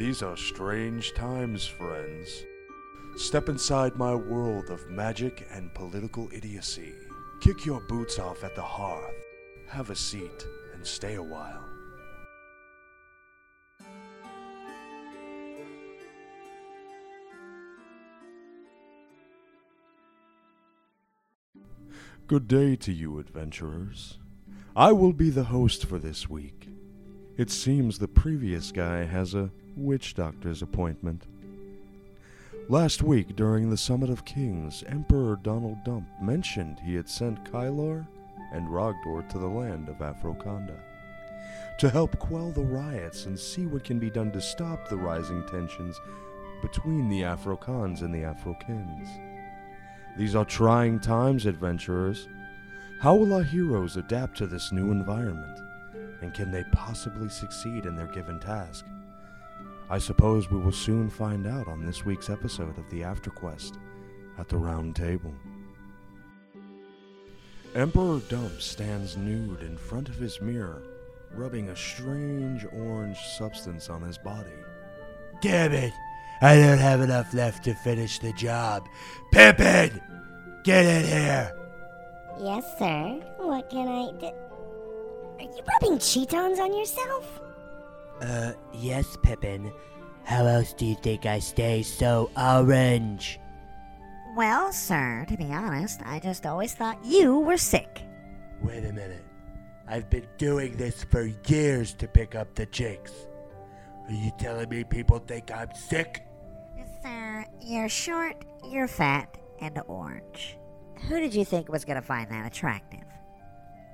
These are strange times, friends. Step inside my world of magic and political idiocy. Kick your boots off at the hearth, have a seat, and stay a while. Good day to you, adventurers. I will be the host for this week. It seems the previous guy has a witch doctor's appointment. Last week, during the Summit of Kings, Emperor Donald Dump mentioned he had sent Kylar and Rogdor to the land of Afroconda to help quell the riots and see what can be done to stop the rising tensions between the Afrocons and the Afrokins. These are trying times, adventurers. How will our heroes adapt to this new environment? And can they possibly succeed in their given task? I suppose we will soon find out on this week's episode of the AfterQuest at the Round Table. Emperor Dump stands nude in front of his mirror, rubbing a strange orange substance on his body. Damn it! I don't have enough left to finish the job. Pippin! Get in here! Yes, sir. What can I do? Are you rubbing Cheetons on yourself? Uh, yes, Pippin. How else do you think I stay so orange? Well, sir, to be honest, I just always thought you were sick. Wait a minute. I've been doing this for years to pick up the chicks. Are you telling me people think I'm sick? Sir, you're short, you're fat, and orange. Who did you think was gonna find that attractive?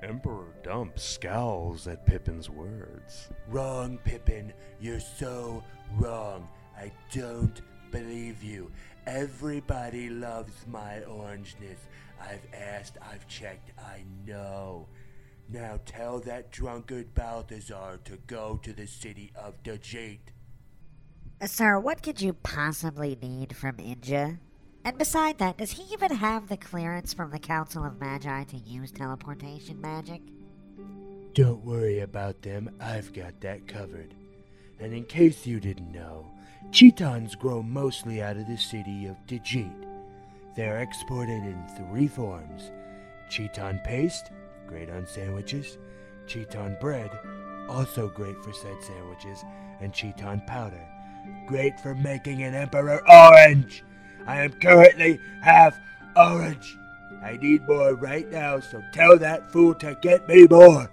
Emperor Dump scowls at Pippin's words. Wrong, Pippin. You're so wrong. I don't believe you. Everybody loves my orangeness. I've asked, I've checked, I know. Now tell that drunkard Balthazar to go to the city of Dajit. Uh, sir, what could you possibly need from Inja? And beside that, does he even have the clearance from the Council of Magi to use teleportation magic? Don't worry about them, I've got that covered. And in case you didn't know, Cheetons grow mostly out of the city of Dajit. They're exported in three forms Cheeton paste, great on sandwiches, Cheeton bread, also great for said sandwiches, and Cheeton powder, great for making an Emperor orange. I am currently half orange. I need more right now, so tell that fool to get me more.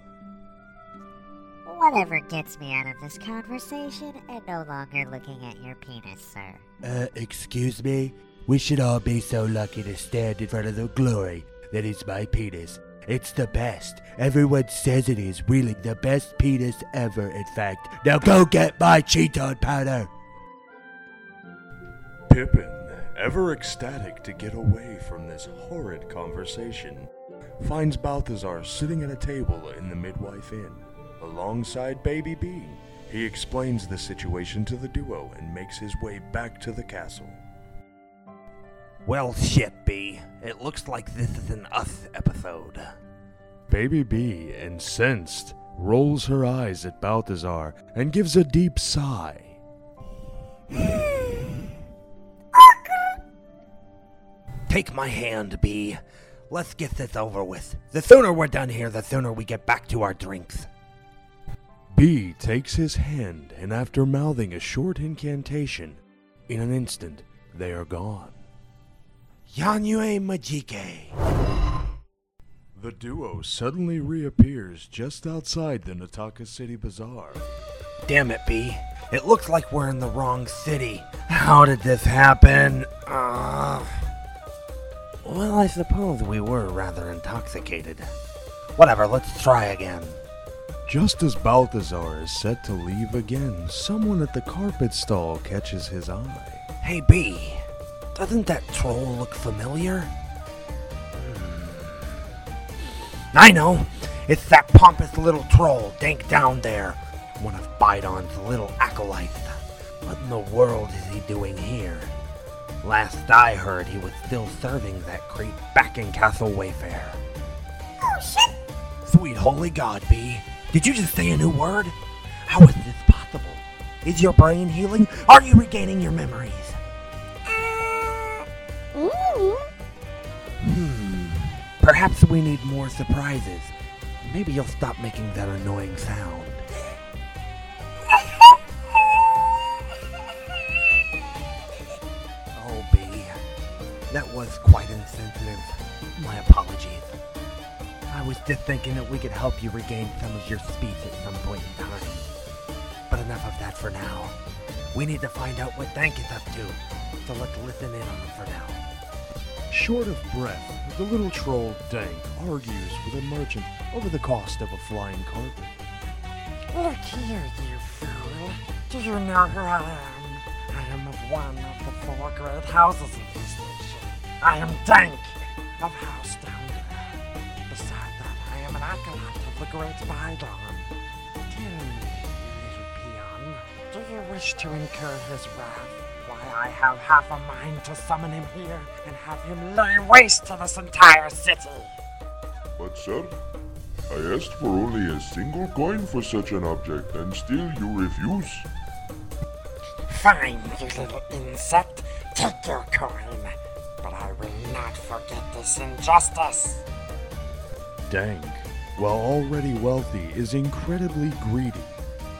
Whatever gets me out of this conversation and no longer looking at your penis, sir. Uh, excuse me? We should all be so lucky to stand in front of the glory that is my penis. It's the best. Everyone says it is really the best penis ever, in fact. Now go get my Cheeton powder! Pippin, ever ecstatic to get away from this horrid conversation, finds Balthazar sitting at a table in the Midwife Inn, alongside Baby B. He explains the situation to the duo and makes his way back to the castle. Well, shit, B. It looks like this is an us episode. Baby B, incensed, rolls her eyes at Balthazar and gives a deep sigh. Take my hand, B. Let's get this over with. The sooner we're done here, the sooner we get back to our drinks. B takes his hand, and after mouthing a short incantation, in an instant they are gone. Yanyue Majike. The duo suddenly reappears just outside the Nataka City Bazaar. Damn it, B. It looks like we're in the wrong city. How did this happen? Uh... Well, I suppose we were rather intoxicated. Whatever, let's try again. Just as Balthazar is set to leave again, someone at the carpet stall catches his eye. Hey, B. Doesn't that troll look familiar? Hmm. I know! It's that pompous little troll, Dank Downdere. One of Bidon's little acolytes. What in the world is he doing here? Last I heard, he was still serving that creep back in Castle Wayfair. Oh, shit! Sweet holy God, B. Did you just say a new word? How is this possible? Is your brain healing? Are you regaining your memories? Hmm. Perhaps we need more surprises. Maybe you'll stop making that annoying sound. That was quite insensitive. My apologies. I was just thinking that we could help you regain some of your speech at some point in time. But enough of that for now. We need to find out what Dank is up to. So let's listen in on him for now. Short of breath, the little troll Dank argues with a merchant over the cost of a flying carpet. Look here, you fool. Do you know who I am? I am of one of the four great houses of this nation. I am Dank of House Downer. Beside that, I am an acolyte of the great Bydon. Tell me, you little peon, do you wish to incur his wrath? Why, I have half a mind to summon him here and have him lay waste to this entire city. But, sir, I asked for only a single coin for such an object, and still you refuse. Fine, you little insect. Take your coin. Forget this injustice. Dank, while already wealthy, is incredibly greedy,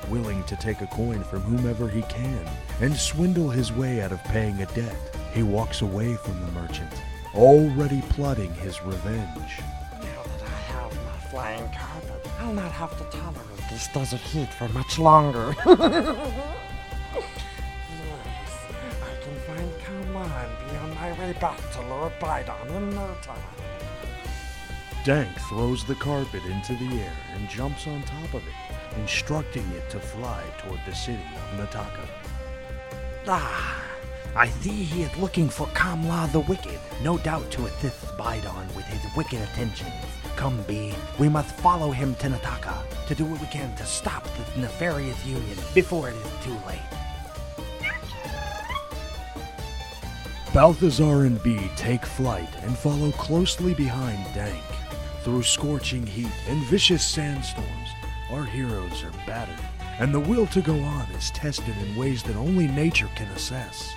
willing to take a coin from whomever he can and swindle his way out of paying a debt. He walks away from the merchant, already plotting his revenge. Now that I have my flying carpet, I'll not have to tolerate this desert heat for much longer. back to Lord Bydon in no time. Dank throws the carpet into the air and jumps on top of it, instructing it to fly toward the city of Nataka. Ah, I see he is looking for Kamla the Wicked, no doubt to assist Bydon with his wicked attentions. Come, B, we must follow him to Nataka to do what we can to stop this nefarious union before it is too late. Balthazar and B take flight and follow closely behind Dank. Through scorching heat and vicious sandstorms, our heroes are battered, and the will to go on is tested in ways that only nature can assess.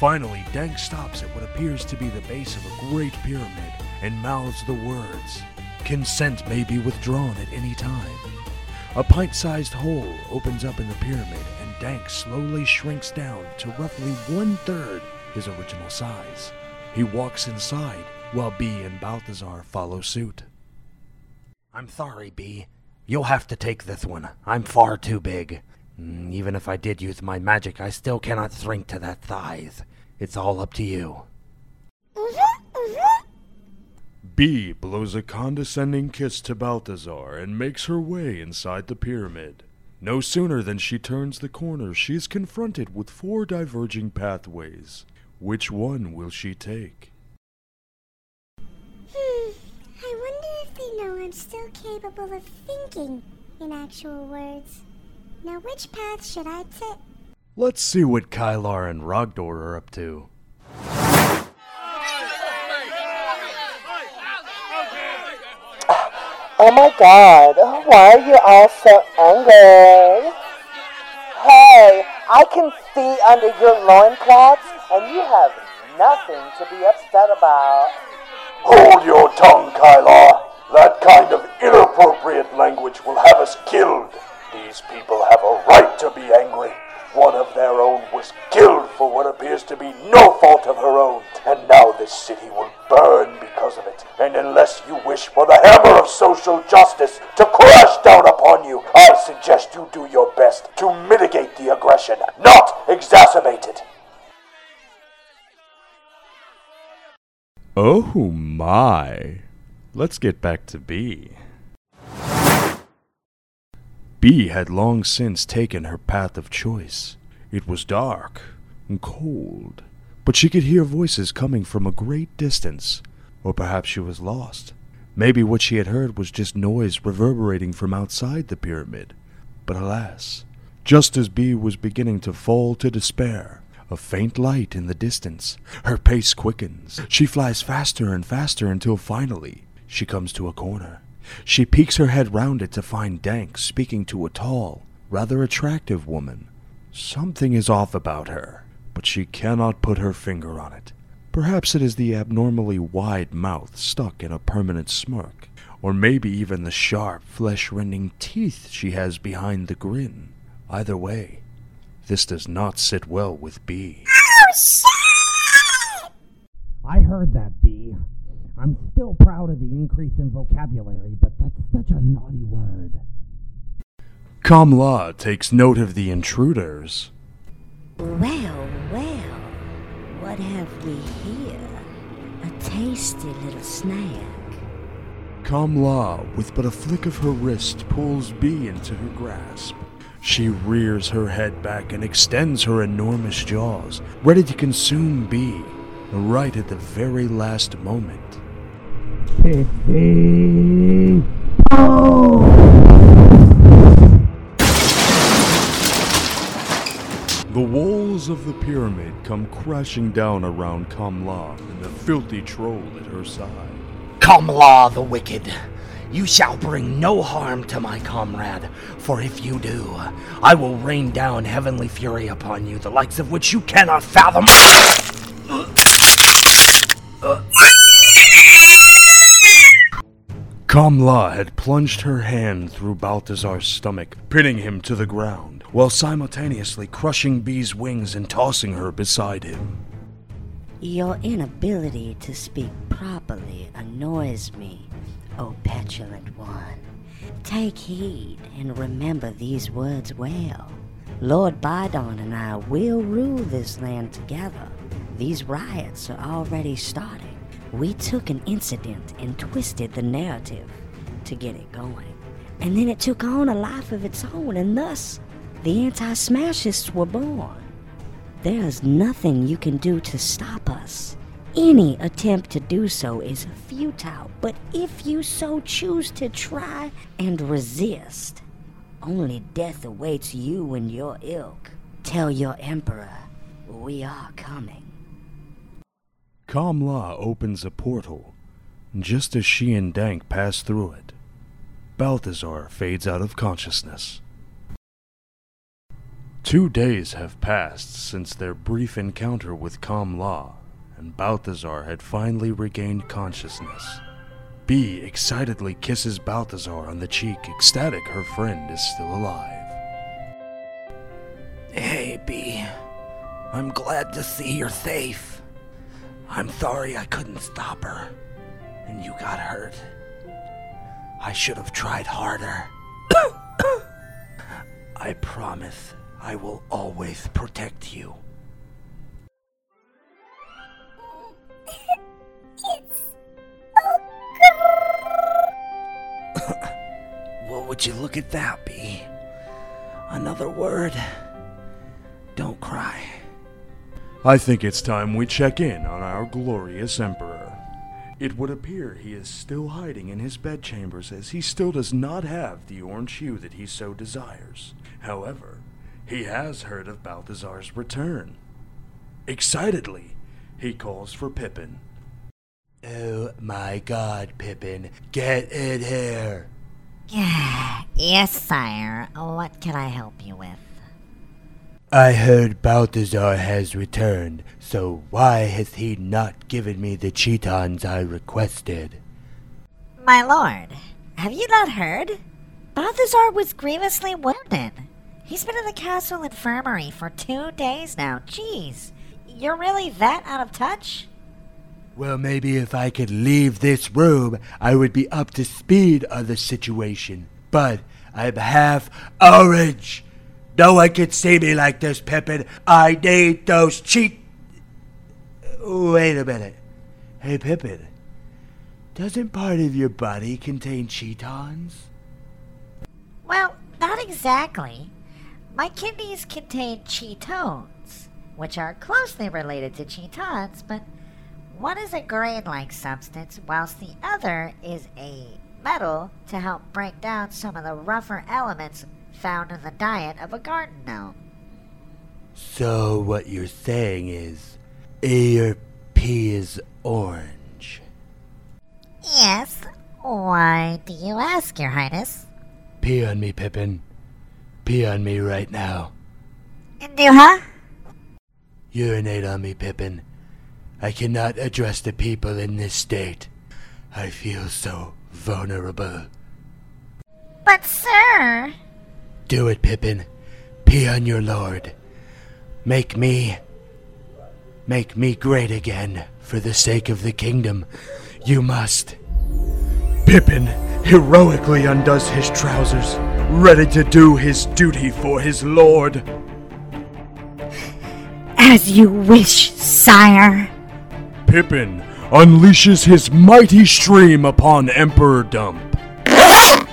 Finally, Dank stops at what appears to be the base of a great pyramid and mouths the words Consent may be withdrawn at any time. A pint sized hole opens up in the pyramid, and Dank slowly shrinks down to roughly one third his original size. He walks inside, while B and Balthazar follow suit. I'm sorry, B. You'll have to take this one. I'm far too big. Mm, Even if I did use my magic, I still cannot shrink to that size. It's all up to you. B blows a condescending kiss to Balthazar and makes her way inside the pyramid. No sooner than she turns the corner, she is confronted with four diverging pathways. Which one will she take? Hmm, I wonder if they know I'm still capable of thinking in actual words. Now, which path should I take? Let's see what Kylar and Rogdor are up to. Oh my god, why are you all so angry? Hey, I can see under your loincloths, and you have nothing to be upset about. Hold your tongue, Kylar. That kind of inappropriate language will have us killed. These people have a right to be angry. One of their own was killed for what appears to be no fault of her own, and now this city will burn because of it. And unless you wish for the hammer of social justice to crash down upon you, I suggest you do your best to mitigate the aggression, not exacerbate it. Oh my. Let's get back to B. B had long since taken her path of choice. It was dark and cold, but she could hear voices coming from a great distance. Or perhaps she was lost. Maybe what she had heard was just noise reverberating from outside the pyramid. But alas, just as B was beginning to fall to despair, a faint light in the distance. Her pace quickens. She flies faster and faster until finally she comes to a corner. She peeks her head round it to find Dank speaking to a tall, rather attractive woman. Something is off about her, but she cannot put her finger on it. Perhaps it is the abnormally wide mouth stuck in a permanent smirk, or maybe even the sharp, flesh rending teeth she has behind the grin. Either way, this does not sit well with B. I heard that, B. I'm still proud of the increase in vocabulary, but that's such a naughty word. Kamla takes note of the intruders. Well, well, what have we here? A tasty little snack. Kamla, with but a flick of her wrist, pulls B into her grasp. She rears her head back and extends her enormous jaws, ready to consume B, right at the very last moment. The walls of the pyramid come crashing down around Kamla and the filthy troll at her side. Kamla the Wicked, you shall bring no harm to my comrade, for if you do, I will rain down heavenly fury upon you, the likes of which you cannot fathom. Kamla had plunged her hand through Balthazar's stomach, pinning him to the ground, while simultaneously crushing Bee's wings and tossing her beside him. Your inability to speak properly annoys me, O one. Take heed and remember these words well. Lord Bidon and I will rule this land together. These riots are already starting. We took an incident and twisted the narrative to get it going. And then it took on a life of its own, and thus the anti Smashists were born. There is nothing you can do to stop us. Any attempt to do so is futile, but if you so choose to try and resist, only death awaits you and your ilk. Tell your emperor we are coming. Kamla opens a portal. Just as she and Dank pass through it, Balthazar fades out of consciousness. Two days have passed since their brief encounter with Kamla, and Balthazar had finally regained consciousness. B excitedly kisses Balthazar on the cheek, ecstatic her friend is still alive. Hey, B. I'm glad to see you're safe. I'm sorry I couldn't stop her, and you got hurt. I should have tried harder. I promise I will always protect you. Would you look at that, B? Another word. Don't cry. I think it's time we check in on our glorious Emperor. It would appear he is still hiding in his bedchambers as he still does not have the orange hue that he so desires. However, he has heard of Balthazar's return. Excitedly, he calls for Pippin. Oh my god, Pippin, get in here! Yes, sire. What can I help you with? I heard Balthazar has returned, so why has he not given me the Cheetons I requested? My lord, have you not heard? Balthazar was grievously wounded. He's been in the castle infirmary for two days now. Jeez, you're really that out of touch? Well, maybe if I could leave this room, I would be up to speed on the situation. But I'm half orange. No one can see me like this, Pippin. I need those cheat. Wait a minute. Hey, Pippin. Doesn't part of your body contain Cheetons? Well, not exactly. My kidneys contain chetones, which are closely related to chetons, but one is a grain like substance, whilst the other is a metal to help break down some of the rougher elements found in the diet of a garden gnome. So, what you're saying is, your pee is orange. Yes. Why do you ask, Your Highness? Pee on me, Pippin. Pee on me right now. Do huh? Urinate on me, Pippin. I cannot address the people in this state. I feel so vulnerable. But, sir. Do it, Pippin. Pee on your lord. Make me. Make me great again, for the sake of the kingdom. You must. Pippin heroically undoes his trousers, ready to do his duty for his lord. As you wish, sire. Pippin unleashes his mighty stream upon Emperor Dump.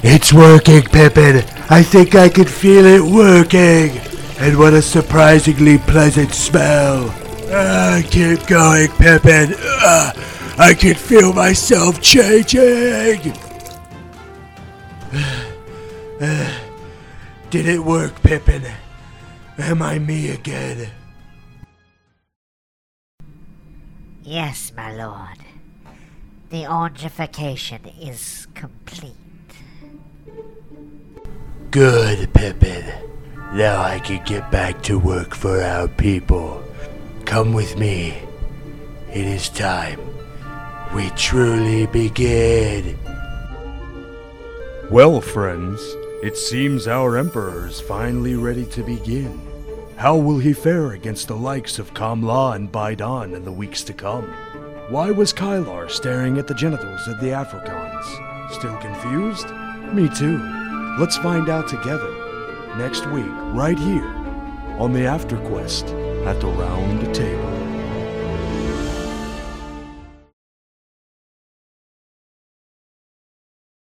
It's working, Pippin. I think I can feel it working. And what a surprisingly pleasant smell. Ah, keep going, Pippin. Ah, I can feel myself changing. Ah, did it work, Pippin? Am I me again? Yes, my lord. The orangification is complete. Good, Pippin. Now I can get back to work for our people. Come with me. It is time. We truly begin. Well, friends, it seems our Emperor is finally ready to begin. How will he fare against the likes of Kamla and Baidan in the weeks to come? Why was Kylar staring at the genitals of the Africans? Still confused? Me too. Let's find out together. Next week, right here, on the After Quest at the Round Table.